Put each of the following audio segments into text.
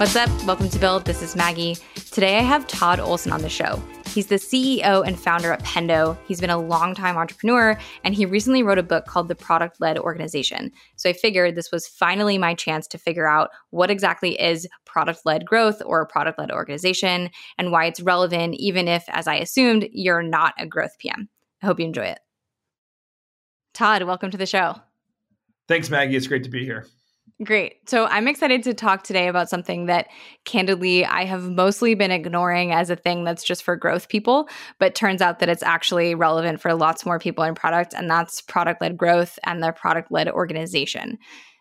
What's up? Welcome to Build. This is Maggie. Today I have Todd Olson on the show. He's the CEO and founder at Pendo. He's been a longtime entrepreneur, and he recently wrote a book called The Product Led Organization. So I figured this was finally my chance to figure out what exactly is product led growth or product led organization and why it's relevant, even if, as I assumed, you're not a growth PM. I hope you enjoy it. Todd, welcome to the show. Thanks, Maggie. It's great to be here. Great. So I'm excited to talk today about something that candidly I have mostly been ignoring as a thing that's just for growth people, but turns out that it's actually relevant for lots more people in product, and that's product led growth and the product led organization.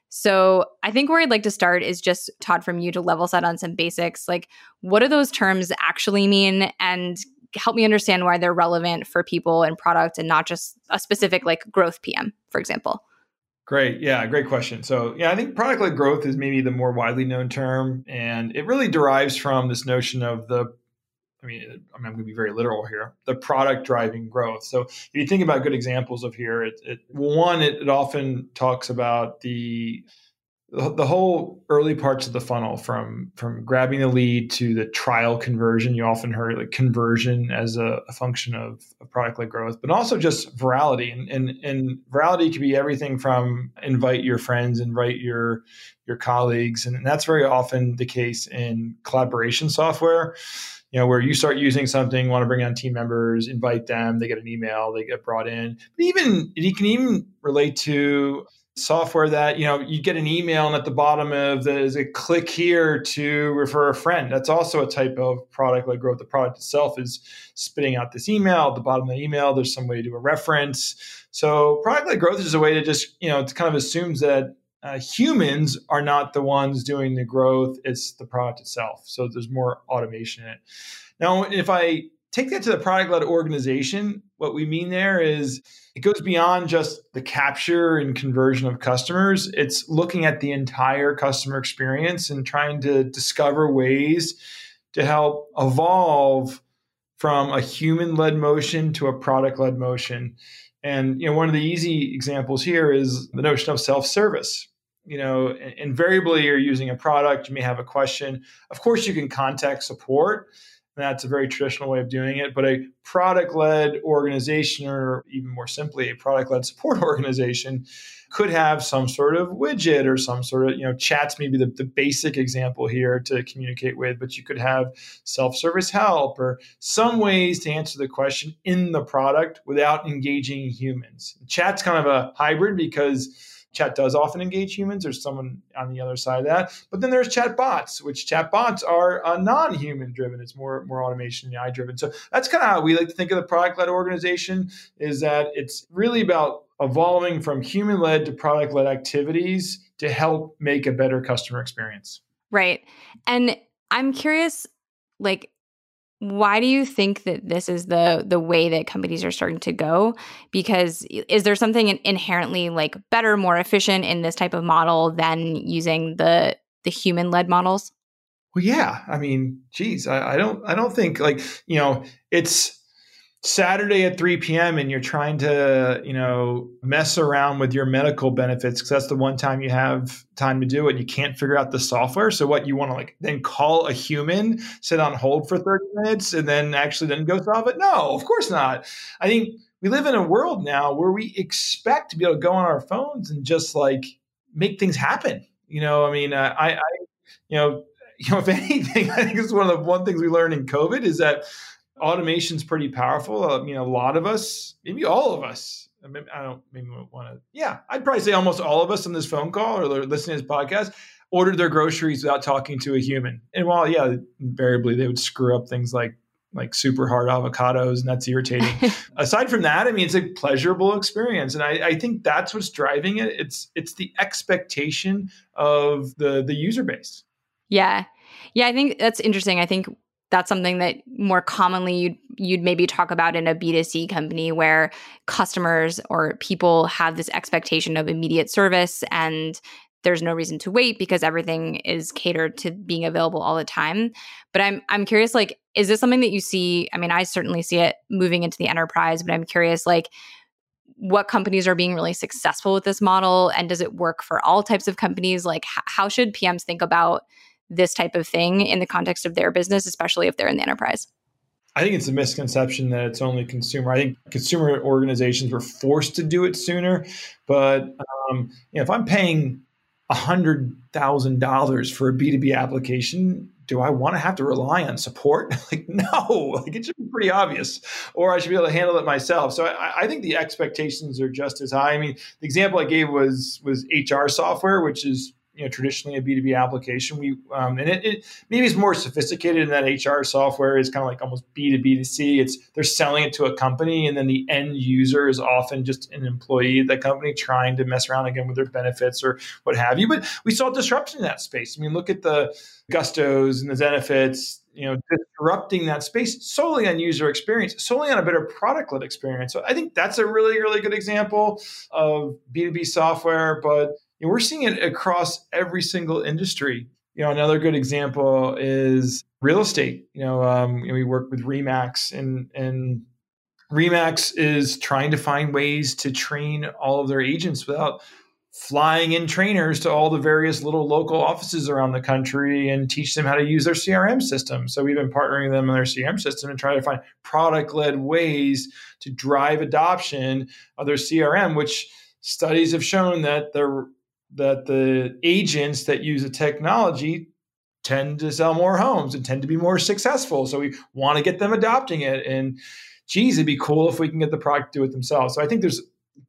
So I think where I'd like to start is just Todd from you to level set on some basics. Like, what do those terms actually mean? And help me understand why they're relevant for people in product and not just a specific like growth PM, for example. Great. Yeah, great question. So, yeah, I think product led growth is maybe the more widely known term. And it really derives from this notion of the, I mean, I'm going to be very literal here, the product driving growth. So, if you think about good examples of here, it, it one, it, it often talks about the the whole early parts of the funnel from from grabbing the lead to the trial conversion you often heard like conversion as a, a function of, of product led growth but also just virality. And, and and virality can be everything from invite your friends invite your your colleagues. And that's very often the case in collaboration software. You know where you start using something want to bring on team members invite them they get an email they get brought in. But even you can even relate to software that you know you get an email and at the bottom of there's a click here to refer a friend. That's also a type of product like growth the product itself is spitting out this email. At the bottom of the email there's some way to do a reference. So product like growth is a way to just you know it kind of assumes that uh, humans are not the ones doing the growth. It's the product itself. So there's more automation in it. Now if i take that to the product led organization, what we mean there is it goes beyond just the capture and conversion of customers. It's looking at the entire customer experience and trying to discover ways to help evolve from a human led motion to a product led motion. And you know, one of the easy examples here is the notion of self service. You know, invariably you're using a product, you may have a question. Of course, you can contact support that's a very traditional way of doing it. But a product led organization, or even more simply, a product led support organization, could have some sort of widget or some sort of, you know, chats, maybe the, the basic example here to communicate with, but you could have self service help or some ways to answer the question in the product without engaging humans. Chat's kind of a hybrid because Chat does often engage humans. There's someone on the other side of that. But then there's chat bots, which chat bots are uh, non-human driven. It's more more automation AI driven. So that's kind of how we like to think of the product led organization. Is that it's really about evolving from human led to product led activities to help make a better customer experience. Right. And I'm curious, like why do you think that this is the the way that companies are starting to go? Because is there something inherently like better more efficient in this type of model than using the the human led models? Well yeah. I mean geez I, I don't i don't think like you know it's Saturday at 3 p.m. and you're trying to, you know, mess around with your medical benefits because that's the one time you have time to do it. You can't figure out the software. So what you want to like then call a human, sit on hold for 30 minutes, and then actually then go solve it? No, of course not. I think we live in a world now where we expect to be able to go on our phones and just like make things happen. You know, I mean, uh, I, I, you know, you know, if anything, I think it's one of the one things we learned in COVID is that automation's pretty powerful. I mean, a lot of us, maybe all of us, I don't maybe want to, yeah, I'd probably say almost all of us on this phone call or listening to this podcast ordered their groceries without talking to a human. And while, yeah, invariably they would screw up things like like super hard avocados and that's irritating. Aside from that, I mean, it's a pleasurable experience. And I, I think that's what's driving it. It's it's the expectation of the the user base. Yeah. Yeah, I think that's interesting. I think that's something that more commonly you'd, you'd maybe talk about in a B2C company where customers or people have this expectation of immediate service and there's no reason to wait because everything is catered to being available all the time. But I'm I'm curious like is this something that you see I mean I certainly see it moving into the enterprise but I'm curious like what companies are being really successful with this model and does it work for all types of companies like h- how should PMs think about this type of thing in the context of their business, especially if they're in the enterprise? I think it's a misconception that it's only consumer. I think consumer organizations were forced to do it sooner, but um, you know, if I'm paying hundred thousand dollars for a B2B application, do I want to have to rely on support? like, no, like it should be pretty obvious, or I should be able to handle it myself. So I, I, think the expectations are just as high. I mean, the example I gave was was HR software, which is you know traditionally a B2B application. We um, and it, it, maybe it's more sophisticated in that HR software is kind of like almost B2B to C. It's they're selling it to a company and then the end user is often just an employee of that company trying to mess around again with their benefits or what have you. But we saw disruption in that space. I mean, look at the Gustos and the Zenefits, you know, disrupting that space solely on user experience, solely on a better product led experience. So I think that's a really, really good example of B2B software. But know, we're seeing it across every single industry. You know, another good example is real estate. You know, um, you know we work with Remax, and and Remax is trying to find ways to train all of their agents without flying in trainers to all the various little local offices around the country and teach them how to use their CRM system. So we've been partnering them on their CRM system and trying to find product led ways to drive adoption of their CRM, which studies have shown that the that the agents that use the technology tend to sell more homes and tend to be more successful. So we want to get them adopting it. And geez, it'd be cool if we can get the product to do it themselves. So I think there's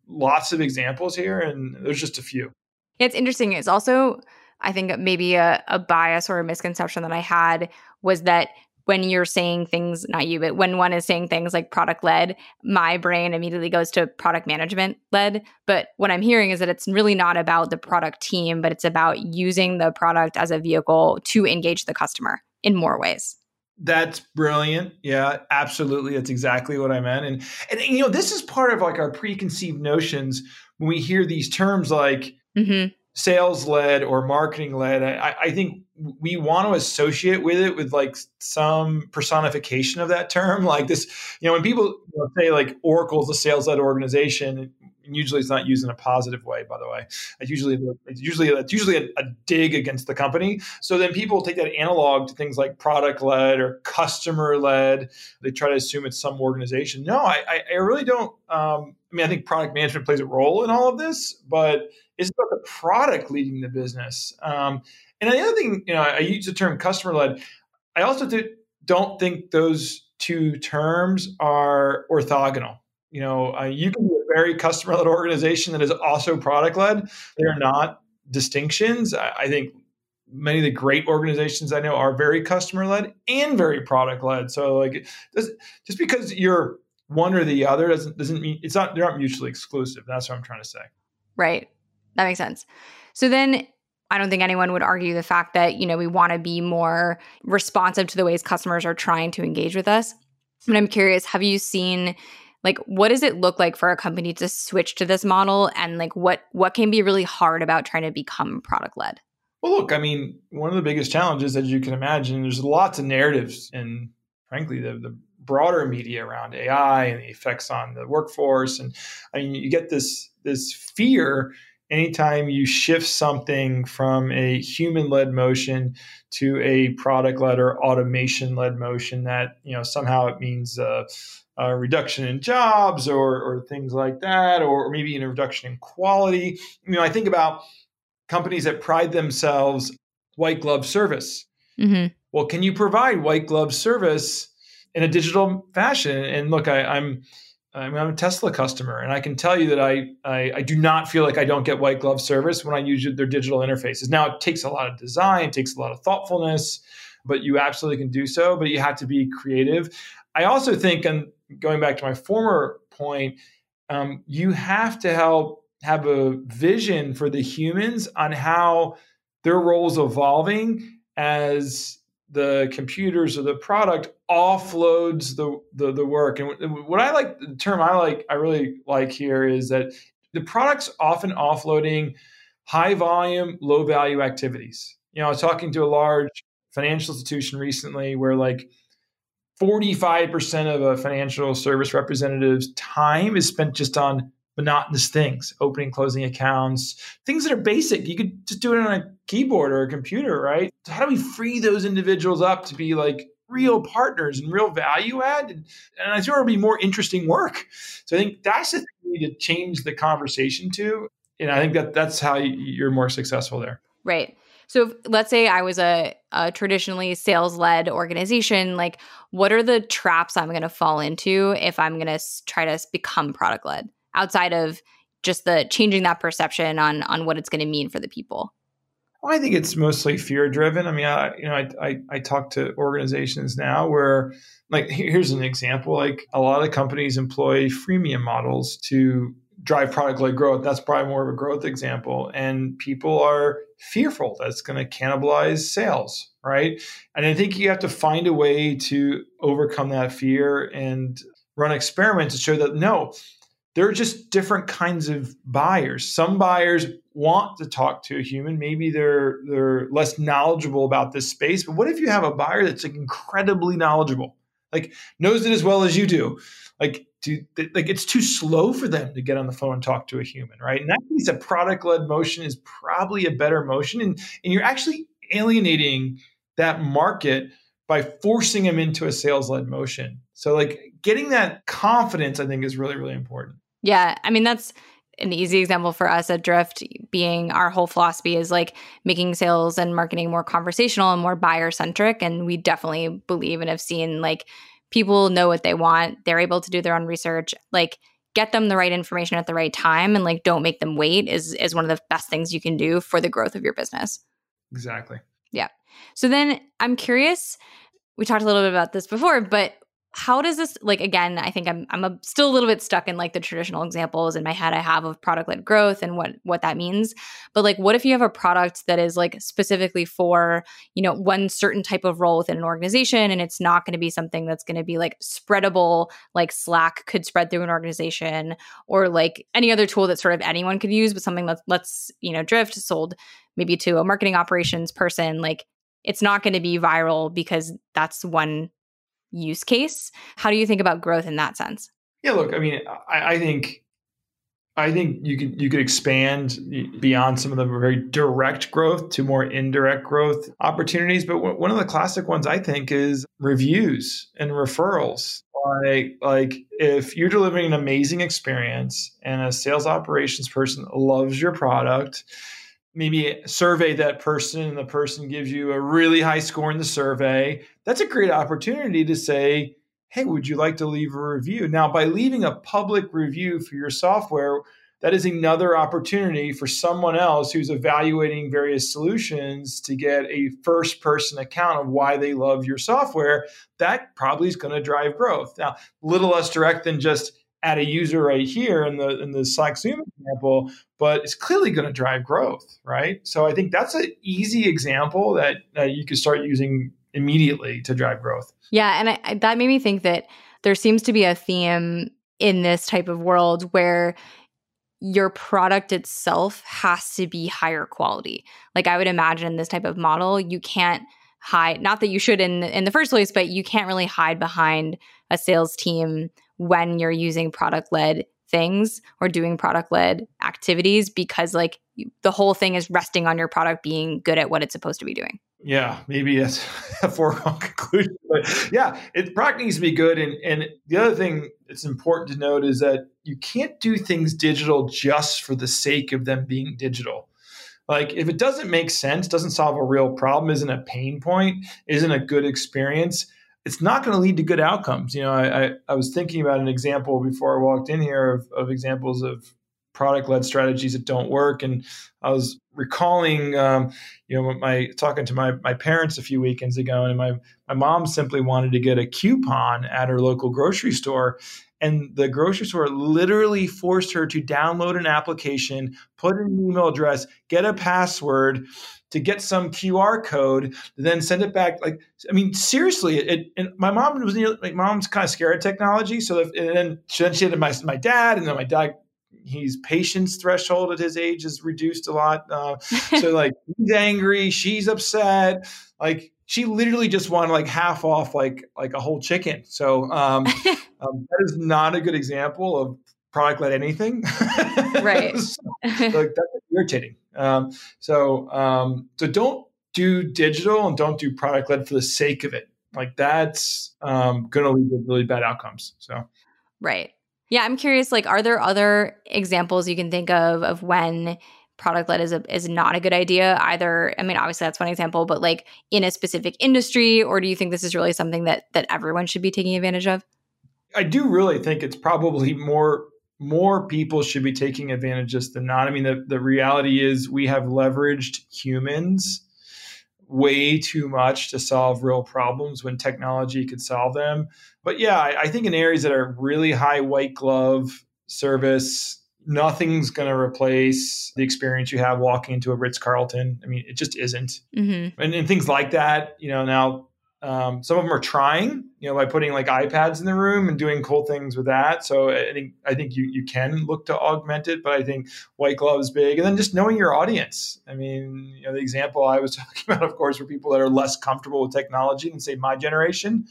lots of examples here, and there's just a few. It's interesting. It's also, I think, maybe a, a bias or a misconception that I had was that when you're saying things, not you, but when one is saying things like product led, my brain immediately goes to product management led. But what I'm hearing is that it's really not about the product team, but it's about using the product as a vehicle to engage the customer in more ways. That's brilliant. Yeah, absolutely. That's exactly what I meant. And, and you know, this is part of like our preconceived notions when we hear these terms like mm-hmm. Sales led or marketing led. I, I think we want to associate with it with like some personification of that term. Like this you know when people you know, say like oracle's a sales-led organization usually it's not used in a positive way by the way. It's usually it's usually it's usually a, a dig against the company. So then people take that analog to things like product-led or customer-led. They try to assume it's some organization. No i, I really don't um, i mean i think product management plays a role in all of this but it's about the product leading the business um, and the other thing, you know, I use the term customer led. I also do, don't think those two terms are orthogonal. You know, uh, you can be a very customer led organization that is also product led. They're not distinctions. I, I think many of the great organizations I know are very customer led and very product led. So like just because you're one or the other doesn't doesn't mean it's not they're not mutually exclusive. That's what I'm trying to say. Right. That makes sense. So then I don't think anyone would argue the fact that, you know, we want to be more responsive to the ways customers are trying to engage with us. But I'm curious, have you seen like what does it look like for a company to switch to this model and like what what can be really hard about trying to become product led? Well, look, I mean, one of the biggest challenges as you can imagine, there's lots of narratives and frankly the, the broader media around AI and the effects on the workforce. And I mean, you get this this fear anytime you shift something from a human led motion to a product led or automation led motion that you know somehow it means uh, a reduction in jobs or, or things like that or maybe a reduction in quality. You know i think about companies that pride themselves white glove service. Mm-hmm. well can you provide white glove service in a digital fashion? And look I, i'm I mean, I'm a Tesla customer, and I can tell you that I, I, I do not feel like I don't get white glove service when I use their digital interfaces. Now, it takes a lot of design, it takes a lot of thoughtfulness, but you absolutely can do so. But you have to be creative. I also think, and going back to my former point, um, you have to help have a vision for the humans on how their roles evolving as the computers or the product offloads the, the, the work. And what I like, the term I like, I really like here is that the product's often offloading high volume, low value activities. You know, I was talking to a large financial institution recently where like 45% of a financial service representative's time is spent just on monotonous things, opening, closing accounts, things that are basic. You could just do it on a keyboard or a computer, right? So how do we free those individuals up to be like real mm. partners and real value add? And, and I think it'll be more interesting work. So I think that's the thing we need to change the conversation to. And I think that that's how you're more successful there. Right. So if, let's say I was a, a traditionally sales led organization, like what are the traps I'm going to fall into if I'm going to try to become product led? outside of just the changing that perception on on what it's going to mean for the people? Well, I think it's mostly fear driven. I mean, I, you know, I, I, I talk to organizations now where, like, here's an example. Like, a lot of companies employ freemium models to drive product led growth. That's probably more of a growth example. And people are fearful that's going to cannibalize sales, right? And I think you have to find a way to overcome that fear and run experiments to show that no, there are just different kinds of buyers. Some buyers want to talk to a human. Maybe they're they're less knowledgeable about this space. But what if you have a buyer that's like incredibly knowledgeable, like knows it as well as you do? Like, do, like it's too slow for them to get on the phone and talk to a human, right? In that case, a product led motion is probably a better motion, and and you're actually alienating that market by forcing them into a sales led motion. So like getting that confidence, I think, is really really important. Yeah. I mean, that's an easy example for us at Drift being our whole philosophy is like making sales and marketing more conversational and more buyer centric. And we definitely believe and have seen like people know what they want. They're able to do their own research. Like, get them the right information at the right time and like don't make them wait is is one of the best things you can do for the growth of your business. Exactly. Yeah. So then I'm curious, we talked a little bit about this before, but how does this like again i think i'm i'm a, still a little bit stuck in like the traditional examples in my head i have of product led growth and what what that means. But like what if you have a product that is like specifically for you know one certain type of role within an organization and it's not going to be something that's going to be like spreadable like slack could spread through an organization or like any other tool that sort of anyone could use but something that let's you know drift sold maybe to a marketing operations person like it's not going to be viral because that's one use case. How do you think about growth in that sense? Yeah, look, I mean, I, I think I think you could you could expand beyond some of the very direct growth to more indirect growth opportunities. But one of the classic ones I think is reviews and referrals. Like like if you're delivering an amazing experience and a sales operations person loves your product, maybe survey that person and the person gives you a really high score in the survey, that's a great opportunity to say, hey, would you like to leave a review? Now, by leaving a public review for your software, that is another opportunity for someone else who's evaluating various solutions to get a first person account of why they love your software. That probably is going to drive growth. Now, a little less direct than just add a user right here in the in the Slack Zoom example, but it's clearly going to drive growth, right? So I think that's an easy example that, you could start using immediately to drive growth. Yeah, and I, that made me think that there seems to be a theme in this type of world where your product itself has to be higher quality. Like I would imagine in this type of model, you can't hide not that you should in in the first place, but you can't really hide behind a sales team when you're using product led things or doing product led activities because like the whole thing is resting on your product being good at what it's supposed to be doing. Yeah, maybe it's a foregone conclusion, but yeah, it product needs to be good. And and the other thing that's important to note is that you can't do things digital just for the sake of them being digital. Like if it doesn't make sense, doesn't solve a real problem, isn't a pain point, isn't a good experience, it's not going to lead to good outcomes. You know, I, I, I, was thinking about an example before I walked in here of, of examples of product led strategies that don't work. And I was recalling, um, you know, my talking to my, my parents a few weekends ago, and my, my mom simply wanted to get a coupon at her local grocery store. And the grocery store literally forced her to download an application, put an email address, get a password, to get some QR code, then send it back. Like, I mean, seriously, it, and my mom was, like, mom's kind of scared of technology. So, if, and then, then she had my, my dad, and then my dad, his patience threshold at his age is reduced a lot. Uh, so, like, he's angry, she's upset. Like, she literally just wanted like half off, like, like a whole chicken. So, um, um, that is not a good example of product led anything. Right. so, like, that's irritating. Um, so um, so don't do digital and don't do product led for the sake of it. Like that's um, going to lead to really bad outcomes. So right. Yeah, I'm curious. Like, are there other examples you can think of of when product led is a, is not a good idea? Either, I mean, obviously that's one example, but like in a specific industry, or do you think this is really something that that everyone should be taking advantage of? I do really think it's probably more more people should be taking advantage of this than not. I mean, the, the reality is we have leveraged humans way too much to solve real problems when technology could solve them. But yeah, I, I think in areas that are really high white glove service, nothing's going to replace the experience you have walking into a Ritz Carlton. I mean, it just isn't. Mm-hmm. And, and things like that, you know, now um, some of them are trying, you know, by putting like iPads in the room and doing cool things with that. So I think I think you you can look to augment it, but I think white glove is big, and then just knowing your audience. I mean, you know, the example I was talking about, of course, were people that are less comfortable with technology than say my generation.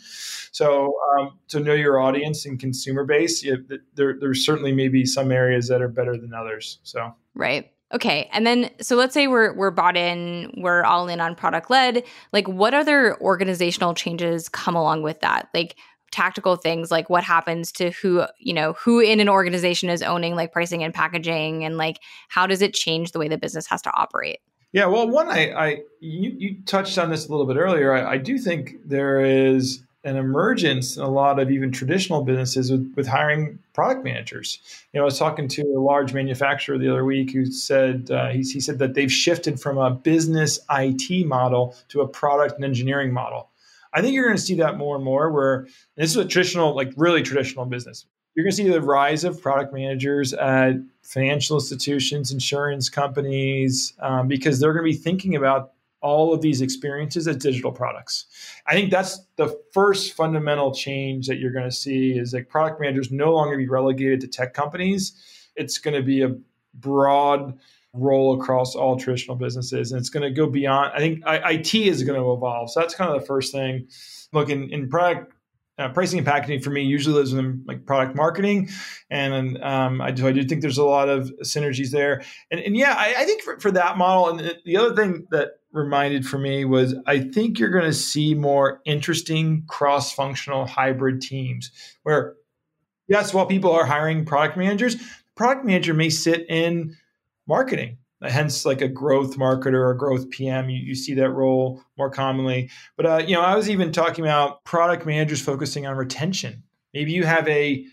So um, to know your audience and consumer base, yeah, there there's certainly maybe some areas that are better than others. So right. Okay. And then so let's say we're we're bought in, we're all in on product led. Like what other organizational changes come along with that? Like tactical things like what happens to who, you know, who in an organization is owning like pricing and packaging and like how does it change the way the business has to operate? Yeah, well, one, I, I you, you touched on this a little bit earlier. I, I do think there is an emergence in a lot of even traditional businesses with, with hiring product managers. You know, I was talking to a large manufacturer the other week who said uh, he, he said that they've shifted from a business IT model to a product and engineering model. I think you're going to see that more and more. Where this is a traditional, like really traditional business. You're going to see the rise of product managers at financial institutions, insurance companies, um, because they're going to be thinking about all of these experiences as digital products. I think that's the first fundamental change that you're going to see is that product managers no longer be relegated to tech companies. It's going to be a broad role across all traditional businesses and it's going to go beyond i think IT is going to evolve so that's kind of the first thing look in, in product uh, pricing and packaging for me usually lives in like product marketing, and um, I do I do think there's a lot of synergies there. And, and yeah, I, I think for, for that model, and the other thing that reminded for me was I think you're going to see more interesting cross functional hybrid teams where yes, while people are hiring product managers, product manager may sit in marketing hence like a growth marketer or growth PM. You, you see that role more commonly. But uh, you know, I was even talking about product managers focusing on retention. Maybe you have a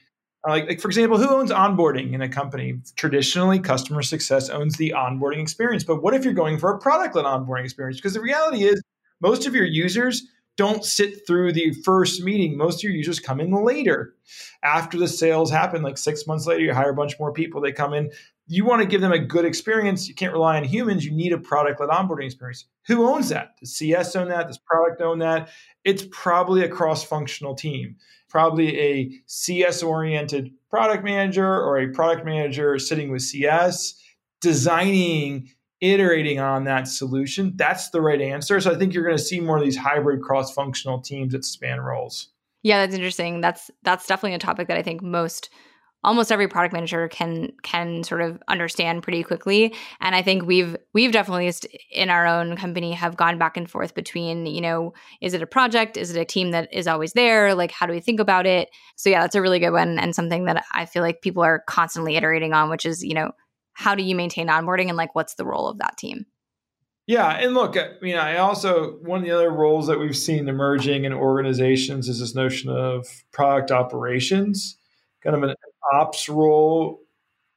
like, like for example, who owns onboarding in a company? Traditionally, customer success owns the onboarding experience. But what if you're going for a product-led onboarding experience? Because the reality is, most of your users don't sit through the first meeting. Most of your users come in later. After the sales happen, like six months later, you hire a bunch more people. They come in you want to give them a good experience. You can't rely on humans. You need a product led onboarding experience. Who owns that? Does CS own that? Does product own that? It's probably a cross functional team, probably a CS oriented product manager or a product manager sitting with CS, designing, iterating on that solution. That's the right answer. So I think you're going to see more of these hybrid cross functional teams that span roles. Yeah, that's interesting. That's that's definitely a topic that I think most almost every product manager can can sort of understand pretty quickly. And i think we've we've definitely in our own company have gone back and forth between you know is it a project? Is it a team that is always there? Like how do we think about it? So yeah that's a really good one and something that i feel like people are constantly iterating on which is you know how do you maintain onboarding and like what's the role of that team? Yeah, and look, I mean, I also one of the other roles that we've seen emerging in organizations is this notion of product operations, kind of an ops role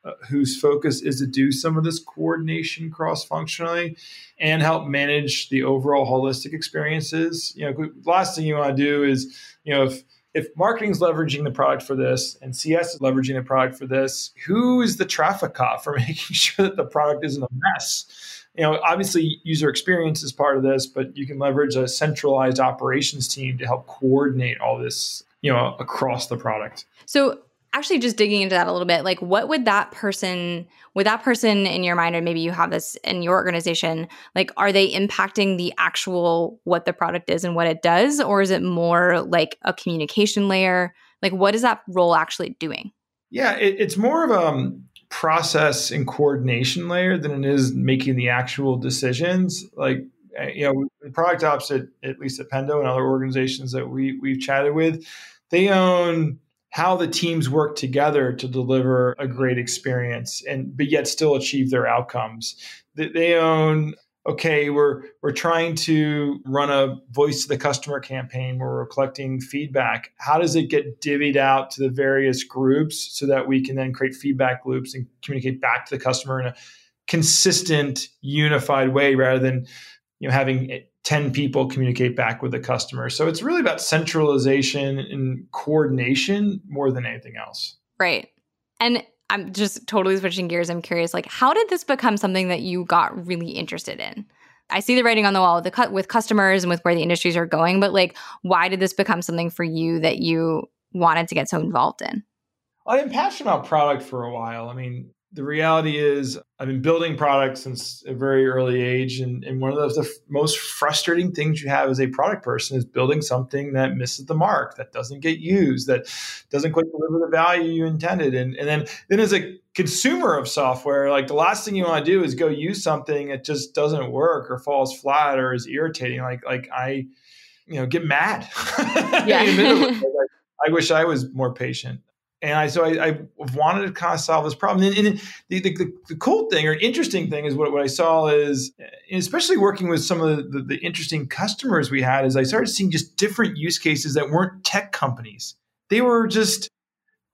uh, whose focus is to do some of this coordination cross functionally and help manage the overall holistic experiences. You know, last thing you want to do is, you know, if if marketing is leveraging the product for this and CS is leveraging the product for this, who is the traffic cop for making sure that the product isn't a mess? You know, obviously user experience is part of this, but you can leverage a centralized operations team to help coordinate all this, you know, across the product. So actually just digging into that a little bit like what would that person would that person in your mind or maybe you have this in your organization like are they impacting the actual what the product is and what it does? Or is it more like a communication layer? Like what is that role actually doing? Yeah, it, it's more of a um, process and coordination layer than it is making the actual decisions. Like uh, you know, product ops at, at least at Pendo and other organizations that we we've chatted with, they own how the teams work together to deliver a great experience and but yet still achieve their outcomes. They own okay, we're we're trying to run a voice to the customer campaign where we're collecting feedback. How does it get divvied out to the various groups so that we can then create feedback loops and communicate back to the customer in a consistent, unified way rather than you know having 10 people communicate back with the customer. So it's really about centralization and coordination more than anything else. Right. And I'm just totally switching gears. I'm curious, like, how did this become something that you got really interested in? I see the writing on the wall with, the cu- with customers and with where the industries are going, but like, why did this become something for you that you wanted to get so involved in? I've been passionate about product for a while. I mean, the reality is I've been building products since a very early age. And, and one of the, the f- most frustrating things you have as a product person is building something that misses the mark, that doesn't get used, that doesn't quite deliver the value you intended. And, and then, then as a consumer of software, like the last thing you want to do is go use something that just doesn't work or falls flat or is irritating. Like, like I, you know, get mad. Yeah. I wish I was more patient and I so I, I, wanted to kind of solve this problem. And, and the, the, the, cool thing or interesting thing is what, what I saw is, especially working with some of the, the, the, interesting customers we had, is I started seeing just different use cases that weren't tech companies. They were just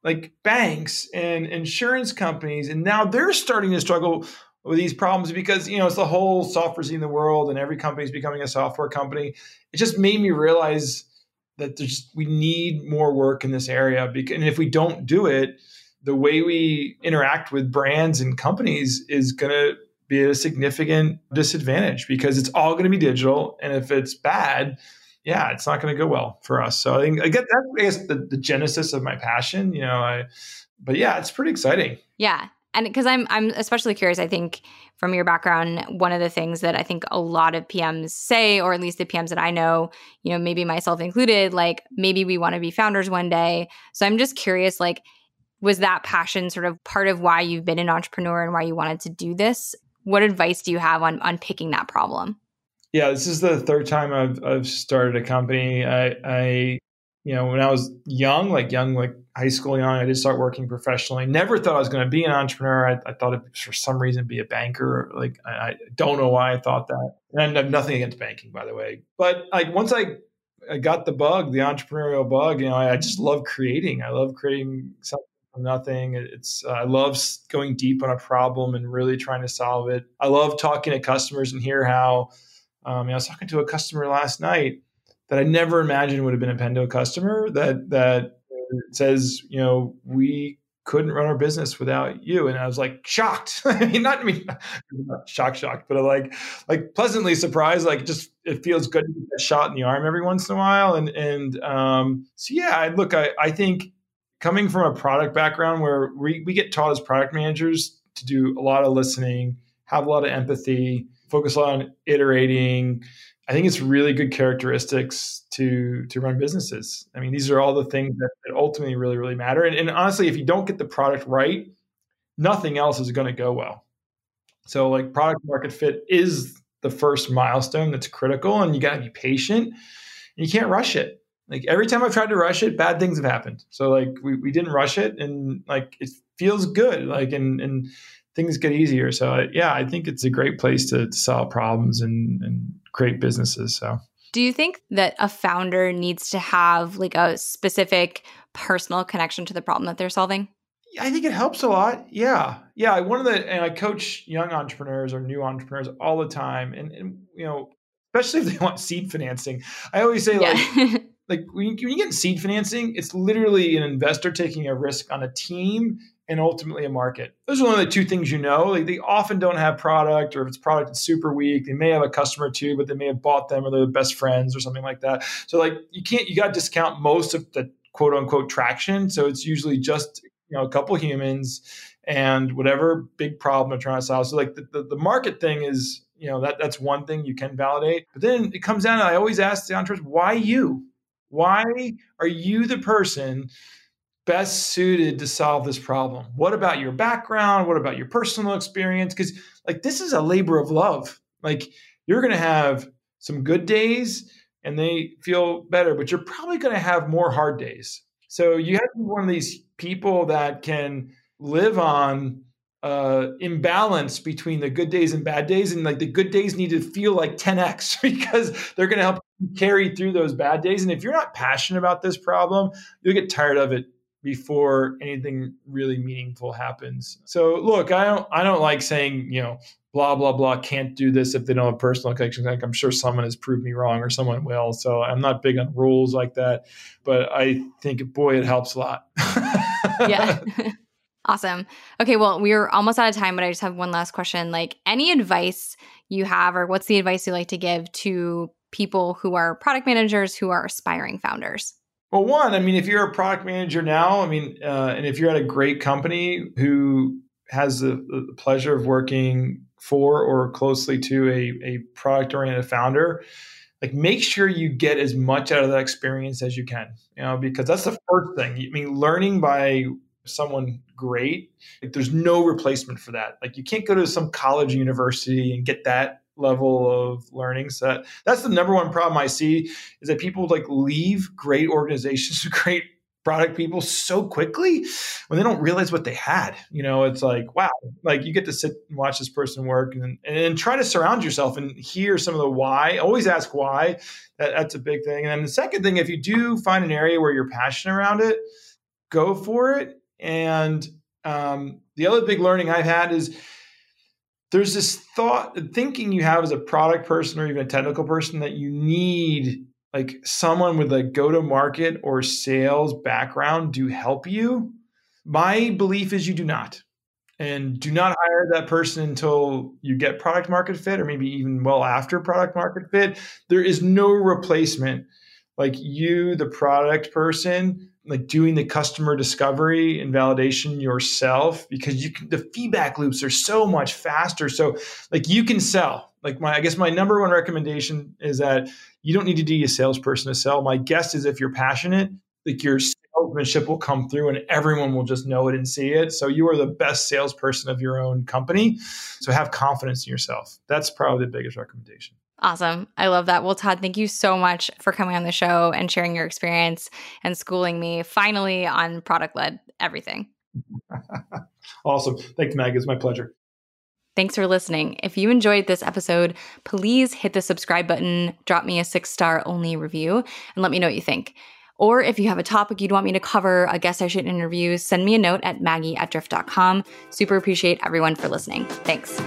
like banks and insurance companies, and now they're starting to struggle with these problems because you know it's the whole software scene in the world, and every company is becoming a software company. It just made me realize that there's we need more work in this area because and if we don't do it the way we interact with brands and companies is going to be a significant disadvantage because it's all going to be digital and if it's bad yeah it's not going to go well for us. So i think i get that i guess the, the genesis of my passion you know i but yeah it's pretty exciting. Yeah and because I'm I'm especially curious, I think from your background, one of the things that I think a lot of PMs say, or at least the PMs that I know, you know, maybe myself included, like maybe we want to be founders one day. So I'm just curious, like, was that passion sort of part of why you've been an entrepreneur and why you wanted to do this? What advice do you have on on picking that problem? Yeah, this is the third time I've I've started a company. I, I you know, when I was young, like young, like high school young, I did start working professionally. Never thought I was going to be an entrepreneur. I, I thought it for some reason be a banker. Like I, I, don't know why I thought that. And I have nothing against banking, by the way. But like once I, I got the bug, the entrepreneurial bug, you know, I, I just love creating. I love creating something from nothing. It's uh, I love going deep on a problem and really trying to solve it. I love talking to customers and hear how. Um, I was talking to a customer last night that I never imagined would have been a Pendo customer that that says, you know, we couldn't run our business without you. And I was like shocked. I mean, not not shocked, shocked, but like like pleasantly surprised. Like just it feels good to get a shot in the arm every once in a while. And and um, so yeah, I, look, I, I think coming from a product background where we, we get taught as product managers to do a lot of listening, have a lot of empathy, focus on iterating, I think it's really good characteristics to to run businesses. I mean, these are all the things that, that ultimately really really matter. And, and, honestly, if you don't get the product right, nothing else is going to go well. So, like product market fit is the first milestone that's critical, and you got to be patient. You can't rush it. Like every time I've tried to rush it, bad things have happened. So like we, we didn't rush it, and like it feels good. Like and and things get easier. So yeah, I think it's a great place to, to solve problems and, and create businesses. So do you think that a founder needs to have like a specific personal connection to the problem that they're solving? I think it helps a lot. Yeah. Yeah. One of the, and I coach young entrepreneurs or new entrepreneurs all the time. And, and you know, especially if they want seed financing, I always say, yeah. like when you, when you get seed financing, it's literally an investor taking a risk on a team and ultimately a market. Those are only the two things you know. Like they often don't have product, or if it's product it's super weak, they may have a customer too, but they may have bought them or they're best friends or something like that. So like you can't you got to discount most of the quote unquote traction. So it's usually just you know a couple humans and whatever big problem they're trying to solve. So like the, the, the market thing is you know that that's one thing you can validate. But then it comes down to I always ask the entrepreneurs, why you? Why are you the person best suited to solve this problem? What about your background? What about your personal experience? Because like this is a labor of love. Like you're going to have some good days and they feel better, but you're probably going to have more hard days. So you have to be one of these people that can live on uh, imbalance between the good days and bad days, and like the good days need to feel like 10x because they're going to help carry through those bad days. And if you're not passionate about this problem, you'll get tired of it before anything really meaningful happens. So look, I don't I don't like saying, you know, blah blah blah can't do this if they don't have personal connections. Like I'm sure someone has proved me wrong or someone will. So I'm not big on rules like that, but I think boy it helps a lot. yeah. awesome. Okay, well, we're almost out of time, but I just have one last question. Like any advice you have or what's the advice you like to give to people who are product managers who are aspiring founders? Well, one, I mean, if you're a product manager now, I mean, uh, and if you're at a great company who has the, the pleasure of working for or closely to a, a product oriented founder, like make sure you get as much out of that experience as you can, you know, because that's the first thing. I mean, learning by someone great, like there's no replacement for that. Like you can't go to some college university and get that level of learning. So that's the number one problem I see is that people like leave great organizations, great product people so quickly when they don't realize what they had. You know, it's like, wow, like you get to sit and watch this person work and, and try to surround yourself and hear some of the why. Always ask why. That, that's a big thing. And then the second thing, if you do find an area where you're passionate around it, go for it. And um, the other big learning I've had is there's this thought thinking you have as a product person or even a technical person that you need like someone with a go to market or sales background to help you. My belief is you do not. And do not hire that person until you get product market fit or maybe even well after product market fit. There is no replacement. Like you the product person like doing the customer discovery and validation yourself because you can, the feedback loops are so much faster. So like you can sell. Like my, I guess my number one recommendation is that you don't need to be a salesperson to sell. My guess is if you're passionate, like your salesmanship will come through and everyone will just know it and see it. So you are the best salesperson of your own company. So have confidence in yourself. That's probably the biggest recommendation. Awesome. I love that. Well, Todd, thank you so much for coming on the show and sharing your experience and schooling me finally on product led everything. awesome. Thanks, Mag. It's my pleasure. Thanks for listening. If you enjoyed this episode, please hit the subscribe button, drop me a six star only review, and let me know what you think. Or if you have a topic you'd want me to cover, a guest I should interview, send me a note at maggie at drift.com. Super appreciate everyone for listening. Thanks.